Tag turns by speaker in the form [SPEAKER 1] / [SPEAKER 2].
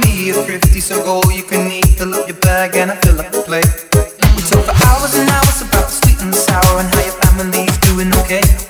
[SPEAKER 1] me a thrifty, so go you can eat. Fill up your bag and I fill up the plate. We talk for hours and hours about the sweet and the sour and how your family's doing okay.